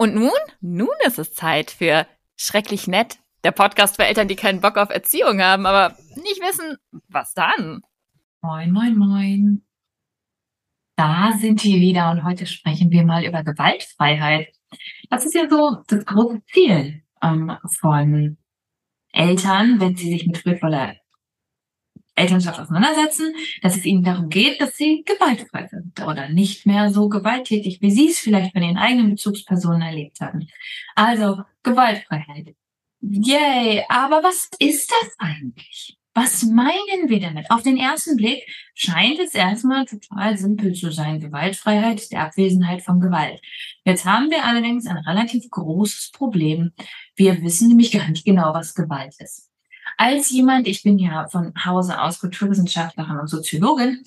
Und nun? Nun ist es Zeit für Schrecklich Nett, der Podcast für Eltern, die keinen Bock auf Erziehung haben, aber nicht wissen, was dann. Moin, moin, moin. Da sind wir wieder und heute sprechen wir mal über Gewaltfreiheit. Das ist ja so das große Ziel ähm, von Eltern, wenn sie sich mit friedvoller Elternschaft auseinandersetzen, dass es ihnen darum geht, dass sie gewaltfrei sind oder nicht mehr so gewalttätig, wie sie es vielleicht von ihren eigenen Bezugspersonen erlebt haben. Also Gewaltfreiheit. Yay, aber was ist das eigentlich? Was meinen wir damit? Auf den ersten Blick scheint es erstmal total simpel zu sein. Gewaltfreiheit ist die Abwesenheit von Gewalt. Jetzt haben wir allerdings ein relativ großes Problem. Wir wissen nämlich gar nicht genau, was Gewalt ist als jemand, ich bin ja von Hause aus Kulturwissenschaftlerin und Soziologin,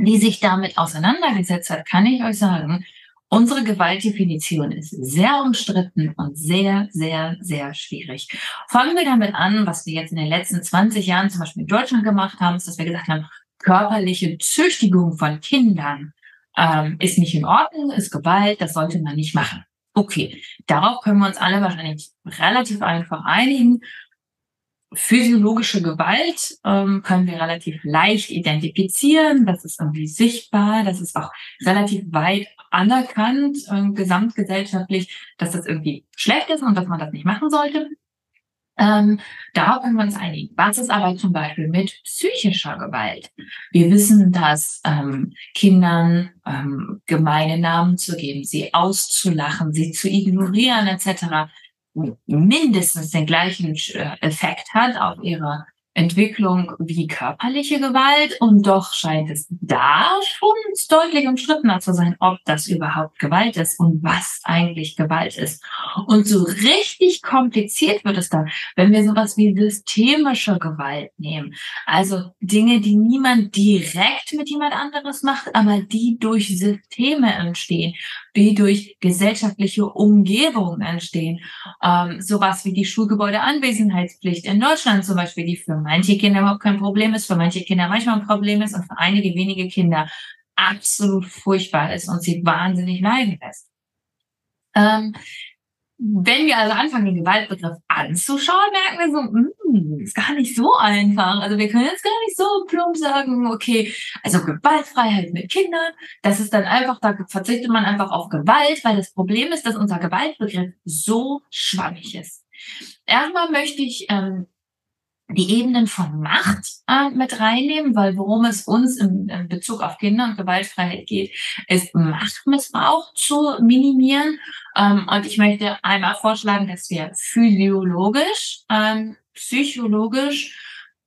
die sich damit auseinandergesetzt hat, kann ich euch sagen, unsere Gewaltdefinition ist sehr umstritten und sehr, sehr, sehr schwierig. Fangen wir damit an, was wir jetzt in den letzten 20 Jahren zum Beispiel in Deutschland gemacht haben, ist, dass wir gesagt haben, körperliche Züchtigung von Kindern ähm, ist nicht in Ordnung, ist Gewalt, das sollte man nicht machen. Okay, darauf können wir uns alle wahrscheinlich relativ einfach einigen physiologische Gewalt ähm, können wir relativ leicht identifizieren. Das ist irgendwie sichtbar. Das ist auch relativ weit anerkannt, äh, gesamtgesellschaftlich, dass das irgendwie schlecht ist und dass man das nicht machen sollte. Ähm, darauf können wir uns einigen. Was ist aber zum Beispiel mit psychischer Gewalt? Wir wissen, dass ähm, Kindern ähm, gemeine Namen zu geben, sie auszulachen, sie zu ignorieren etc mindestens den gleichen äh, Effekt hat auf ihre Entwicklung wie körperliche Gewalt und doch scheint es da schon deutlich umstrittener zu sein, ob das überhaupt Gewalt ist und was eigentlich Gewalt ist. Und so richtig kompliziert wird es dann, wenn wir sowas wie systemische Gewalt nehmen. Also Dinge, die niemand direkt mit jemand anderes macht, aber die durch Systeme entstehen, die durch gesellschaftliche Umgebung entstehen. Ähm, sowas wie die Schulgebäudeanwesenheitspflicht in Deutschland zum Beispiel, die für manche Kinder überhaupt kein Problem ist, für manche Kinder manchmal ein Problem ist und für einige wenige Kinder absolut furchtbar ist und sie wahnsinnig leiden lässt. Ähm, wenn wir also anfangen, den Gewaltbegriff anzuschauen, merken wir so, mm, ist gar nicht so einfach. Also wir können jetzt gar nicht so plump sagen, okay, also Gewaltfreiheit mit Kindern, das ist dann einfach, da verzichtet man einfach auf Gewalt, weil das Problem ist, dass unser Gewaltbegriff so schwammig ist. Erstmal möchte ich ähm, die Ebenen von Macht äh, mit reinnehmen, weil worum es uns im, im, Bezug auf Kinder und Gewaltfreiheit geht, ist Machtmissbrauch zu minimieren. Ähm, und ich möchte einmal vorschlagen, dass wir physiologisch, ähm, psychologisch,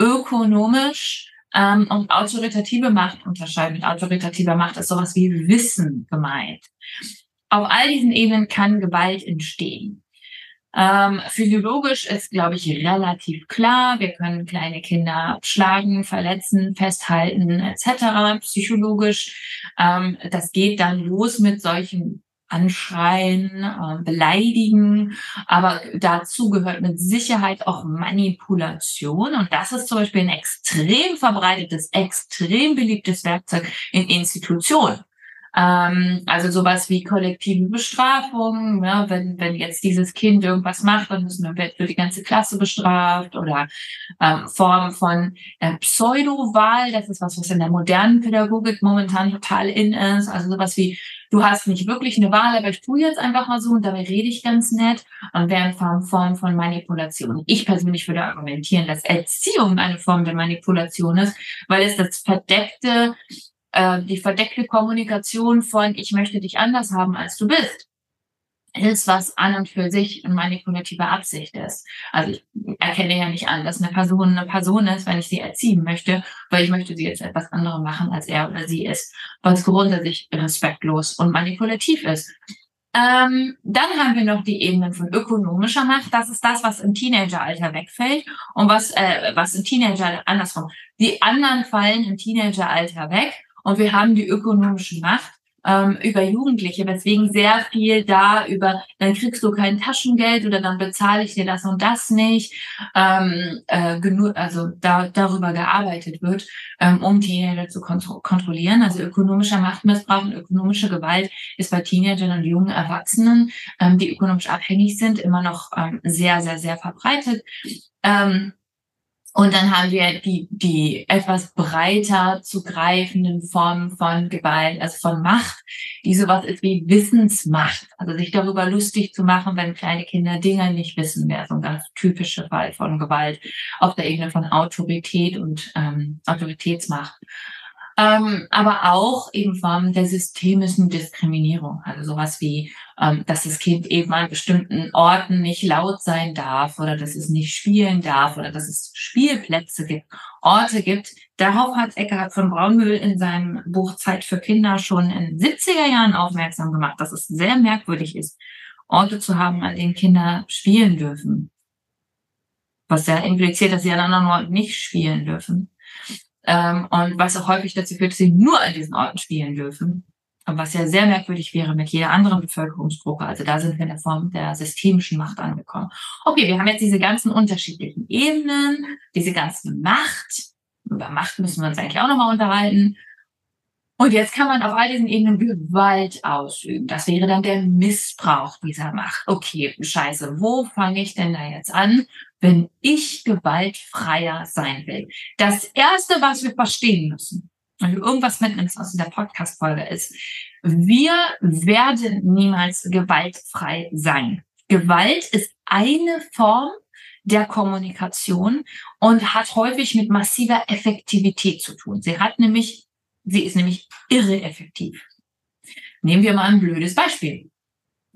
ökonomisch ähm, und autoritative Macht unterscheiden. Mit autoritativer Macht ist sowas wie Wissen gemeint. Auf all diesen Ebenen kann Gewalt entstehen. Ähm, physiologisch ist, glaube ich, relativ klar. Wir können kleine Kinder schlagen, verletzen, festhalten etc. Psychologisch, ähm, das geht dann los mit solchen Anschreien, äh, beleidigen, aber dazu gehört mit Sicherheit auch Manipulation und das ist zum Beispiel ein extrem verbreitetes, extrem beliebtes Werkzeug in Institutionen. Ähm, also sowas wie kollektive Bestrafung, ja, wenn, wenn jetzt dieses Kind irgendwas macht, dann müssen, wird, wird die ganze Klasse bestraft oder ähm, Form von äh, Pseudo-Wahl, das ist was, was in der modernen Pädagogik momentan total in ist. Also sowas wie, du hast nicht wirklich eine Wahl, aber ich tue jetzt einfach mal so und dabei rede ich ganz nett und wäre eine Form von Manipulation. Ich persönlich würde argumentieren, dass Erziehung eine Form der Manipulation ist, weil es das verdeckte äh, die verdeckte Kommunikation von ich möchte dich anders haben, als du bist, ist, was an und für sich eine manipulative Absicht ist. Also ich erkenne ja nicht an, dass eine Person eine Person ist, wenn ich sie erziehen möchte, weil ich möchte sie jetzt etwas anderes machen, als er oder sie ist, was grundsätzlich respektlos und manipulativ ist. Ähm, dann haben wir noch die Ebenen von ökonomischer Macht. Das ist das, was im Teenageralter wegfällt und was, äh, was im Teenager andersrum. Die anderen fallen im Teenageralter weg und wir haben die ökonomische Macht, ähm, über Jugendliche, weswegen sehr viel da über, dann kriegst du kein Taschengeld oder dann bezahle ich dir das und das nicht, ähm, äh, genug, also da, darüber gearbeitet wird, ähm, um Teenager zu kontro kontrollieren. Also ökonomischer Machtmissbrauch und ökonomische Gewalt ist bei Teenagern und jungen Erwachsenen, ähm, die ökonomisch abhängig sind, immer noch ähm, sehr, sehr, sehr verbreitet. Ähm, und dann haben wir die, die etwas breiter zu greifenden Formen von Gewalt, also von Macht, die sowas ist wie Wissensmacht. Also sich darüber lustig zu machen, wenn kleine Kinder Dinge nicht wissen, wäre so ein ganz typischer Fall von Gewalt auf der Ebene von Autorität und ähm, Autoritätsmacht ähm, aber auch eben Formen der systemischen Diskriminierung. Also sowas wie, ähm, dass das Kind eben an bestimmten Orten nicht laut sein darf oder dass es nicht spielen darf oder dass es Spielplätze gibt, Orte gibt. Darauf hat Eckhard von Braunmühl in seinem Buch Zeit für Kinder schon in 70er Jahren aufmerksam gemacht, dass es sehr merkwürdig ist, Orte zu haben, an denen Kinder spielen dürfen. Was ja impliziert, dass sie an anderen Orten nicht spielen dürfen. Ähm, und was auch häufig dazu führt, dass sie nur an diesen Orten spielen dürfen. Was ja sehr merkwürdig wäre mit jeder anderen Bevölkerungsgruppe. Also da sind wir in der Form der systemischen Macht angekommen. Okay, wir haben jetzt diese ganzen unterschiedlichen Ebenen, diese ganze Macht. Über Macht müssen wir uns eigentlich auch nochmal unterhalten. Und jetzt kann man auf all diesen Ebenen Gewalt ausüben. Das wäre dann der Missbrauch dieser Macht. Okay, scheiße, wo fange ich denn da jetzt an? Wenn ich gewaltfreier sein will. Das Erste, was wir verstehen müssen, wenn du irgendwas mitnimmst aus der Podcast-Folge, ist, wir werden niemals gewaltfrei sein. Gewalt ist eine Form der Kommunikation und hat häufig mit massiver Effektivität zu tun. Sie hat nämlich, sie ist nämlich irre effektiv. Nehmen wir mal ein blödes Beispiel.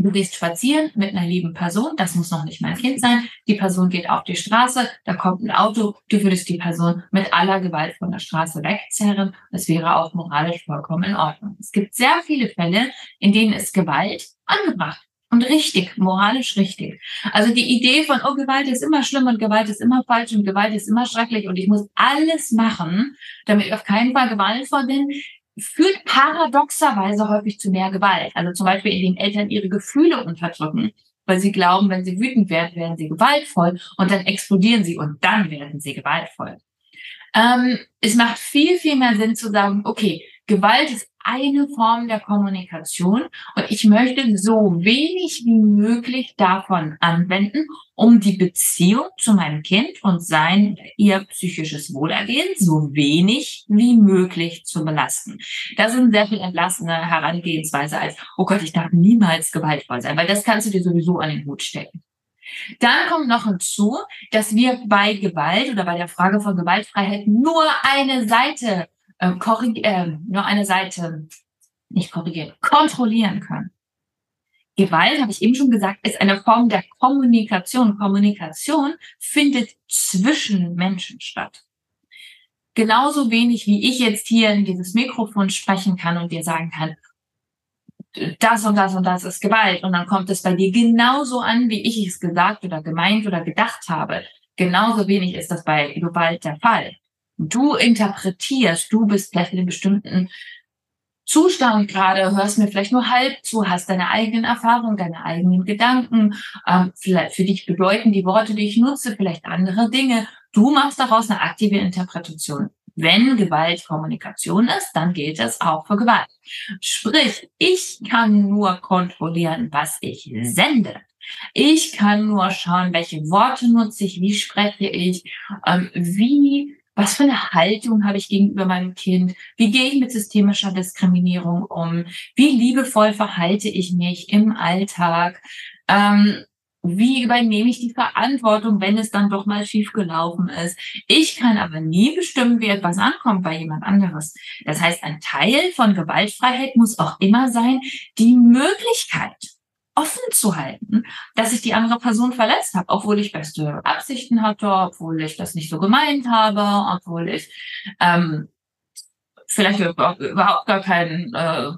Du gehst spazieren mit einer lieben Person, das muss noch nicht mein Kind sein. Die Person geht auf die Straße, da kommt ein Auto, du würdest die Person mit aller Gewalt von der Straße wegzerren. Das wäre auch moralisch vollkommen in Ordnung. Es gibt sehr viele Fälle, in denen ist Gewalt angebracht und richtig, moralisch richtig. Also die Idee von, oh, Gewalt ist immer schlimm und Gewalt ist immer falsch und Gewalt ist immer schrecklich und ich muss alles machen, damit ich auf keinen Fall gewaltvoll bin, führt paradoxerweise häufig zu mehr Gewalt. Also zum Beispiel, indem Eltern ihre Gefühle unterdrücken, weil sie glauben, wenn sie wütend werden, werden sie gewaltvoll und dann explodieren sie und dann werden sie gewaltvoll. Ähm, es macht viel, viel mehr Sinn zu sagen, okay, Gewalt ist eine Form der Kommunikation und ich möchte so wenig wie möglich davon anwenden, um die Beziehung zu meinem Kind und sein ihr psychisches Wohlergehen so wenig wie möglich zu belasten. Das ist eine sehr viel entlastende Herangehensweise als, oh Gott, ich darf niemals gewaltvoll sein, weil das kannst du dir sowieso an den Hut stecken. Dann kommt noch hinzu, dass wir bei Gewalt oder bei der Frage von Gewaltfreiheit nur eine Seite äh, äh, nur eine Seite nicht korrigieren, kontrollieren können. Gewalt, habe ich eben schon gesagt, ist eine Form der Kommunikation. Kommunikation findet zwischen Menschen statt. Genauso wenig wie ich jetzt hier in dieses Mikrofon sprechen kann und dir sagen kann, das und das und das ist Gewalt. Und dann kommt es bei dir genauso an, wie ich es gesagt oder gemeint oder gedacht habe. Genauso wenig ist das bei Gewalt der Fall. Du interpretierst, du bist vielleicht in einem bestimmten Zustand gerade, hörst mir vielleicht nur halb zu, hast deine eigenen Erfahrungen, deine eigenen Gedanken. Ähm, vielleicht für dich bedeuten die Worte, die ich nutze, vielleicht andere Dinge. Du machst daraus eine aktive Interpretation. Wenn Gewalt Kommunikation ist, dann gilt es auch für Gewalt. Sprich, ich kann nur kontrollieren, was ich sende. Ich kann nur schauen, welche Worte nutze ich, wie spreche ich, ähm, wie was für eine Haltung habe ich gegenüber meinem Kind? Wie gehe ich mit systemischer Diskriminierung um? Wie liebevoll verhalte ich mich im Alltag? Ähm, wie übernehme ich die Verantwortung, wenn es dann doch mal schief gelaufen ist? Ich kann aber nie bestimmen, wie etwas ankommt bei jemand anderes. Das heißt, ein Teil von Gewaltfreiheit muss auch immer sein, die Möglichkeit offen zu halten, dass ich die andere Person verletzt habe, obwohl ich beste Absichten hatte, obwohl ich das nicht so gemeint habe, obwohl ich ähm, vielleicht überhaupt gar keinen, äh,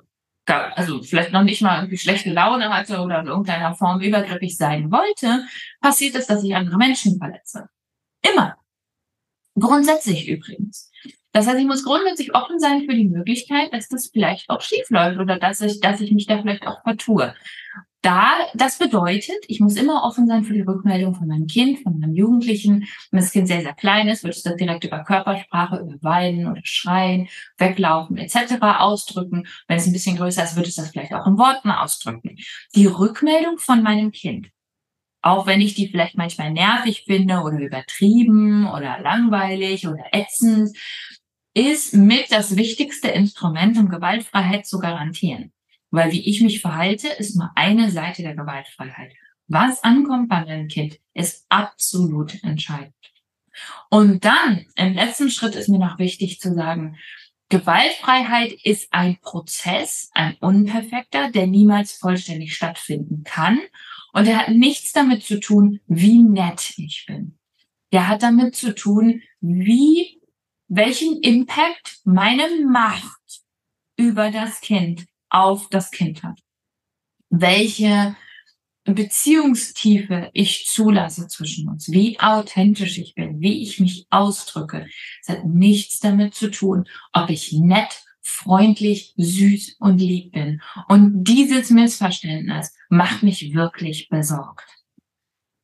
gar, also vielleicht noch nicht mal irgendwie schlechte Laune hatte oder in irgendeiner Form übergriffig sein wollte, passiert es, dass ich andere Menschen verletze. Immer. Grundsätzlich übrigens. Das heißt, ich muss grundsätzlich offen sein für die Möglichkeit, dass das vielleicht auch schief läuft oder dass ich, dass ich mich da vielleicht auch vertue. Da, das bedeutet, ich muss immer offen sein für die Rückmeldung von meinem Kind, von meinem Jugendlichen. Wenn das Kind sehr, sehr klein ist, wird es das direkt über Körpersprache, über Weinen oder Schreien, Weglaufen etc. ausdrücken. Wenn es ein bisschen größer ist, wird es das vielleicht auch in Worten ausdrücken. Die Rückmeldung von meinem Kind auch wenn ich die vielleicht manchmal nervig finde oder übertrieben oder langweilig oder ätzend, ist mit das wichtigste Instrument, um Gewaltfreiheit zu garantieren. Weil wie ich mich verhalte, ist nur eine Seite der Gewaltfreiheit. Was ankommt bei meinem Kind, ist absolut entscheidend. Und dann, im letzten Schritt ist mir noch wichtig zu sagen, Gewaltfreiheit ist ein Prozess, ein unperfekter, der niemals vollständig stattfinden kann und er hat nichts damit zu tun, wie nett ich bin. Der hat damit zu tun, wie, welchen Impact meine Macht über das Kind auf das Kind hat. Welche Beziehungstiefe ich zulasse zwischen uns, wie authentisch ich bin, wie ich mich ausdrücke. Es hat nichts damit zu tun, ob ich nett freundlich, süß und lieb bin. Und dieses Missverständnis macht mich wirklich besorgt.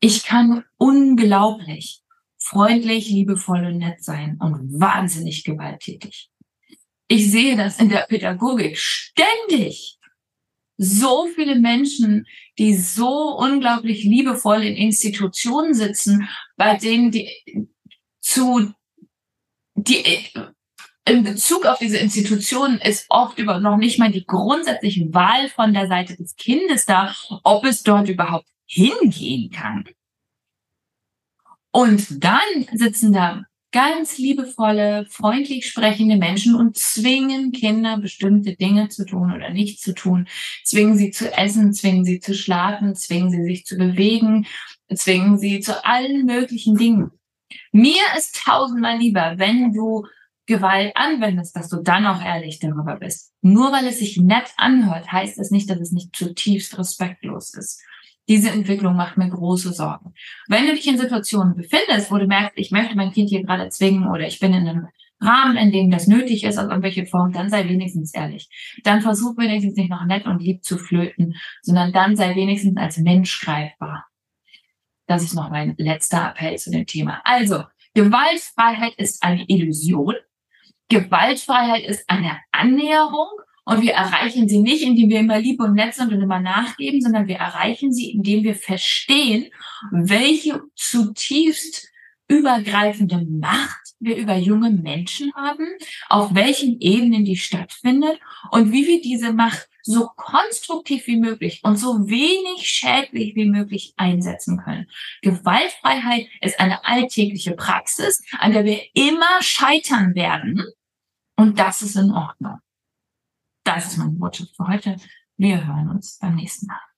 Ich kann unglaublich freundlich, liebevoll und nett sein und wahnsinnig gewalttätig. Ich sehe das in der Pädagogik ständig. So viele Menschen, die so unglaublich liebevoll in Institutionen sitzen, bei denen die zu die in Bezug auf diese Institutionen ist oft über noch nicht mal die grundsätzliche Wahl von der Seite des Kindes da, ob es dort überhaupt hingehen kann. Und dann sitzen da ganz liebevolle, freundlich sprechende Menschen und zwingen Kinder bestimmte Dinge zu tun oder nicht zu tun, zwingen sie zu essen, zwingen sie zu schlafen, zwingen sie sich zu bewegen, zwingen sie zu allen möglichen Dingen. Mir ist tausendmal lieber, wenn du Gewalt anwendest, dass du dann auch ehrlich darüber bist. Nur weil es sich nett anhört, heißt es nicht, dass es nicht zutiefst respektlos ist. Diese Entwicklung macht mir große Sorgen. Wenn du dich in Situationen befindest, wo du merkst, ich möchte mein Kind hier gerade zwingen oder ich bin in einem Rahmen, in dem das nötig ist, aus irgendwelche Form, dann sei wenigstens ehrlich. Dann versuch wenigstens nicht noch nett und lieb zu flöten, sondern dann sei wenigstens als Mensch greifbar. Das ist noch mein letzter Appell zu dem Thema. Also, Gewaltfreiheit ist eine Illusion. Gewaltfreiheit ist eine Annäherung und wir erreichen sie nicht, indem wir immer lieb und nett sind und immer nachgeben, sondern wir erreichen sie, indem wir verstehen, welche zutiefst übergreifende Macht wir über junge Menschen haben, auf welchen Ebenen die stattfindet und wie wir diese Macht so konstruktiv wie möglich und so wenig schädlich wie möglich einsetzen können. Gewaltfreiheit ist eine alltägliche Praxis, an der wir immer scheitern werden. Und das ist in Ordnung. Das ist meine Botschaft für heute. Wir hören uns beim nächsten Mal.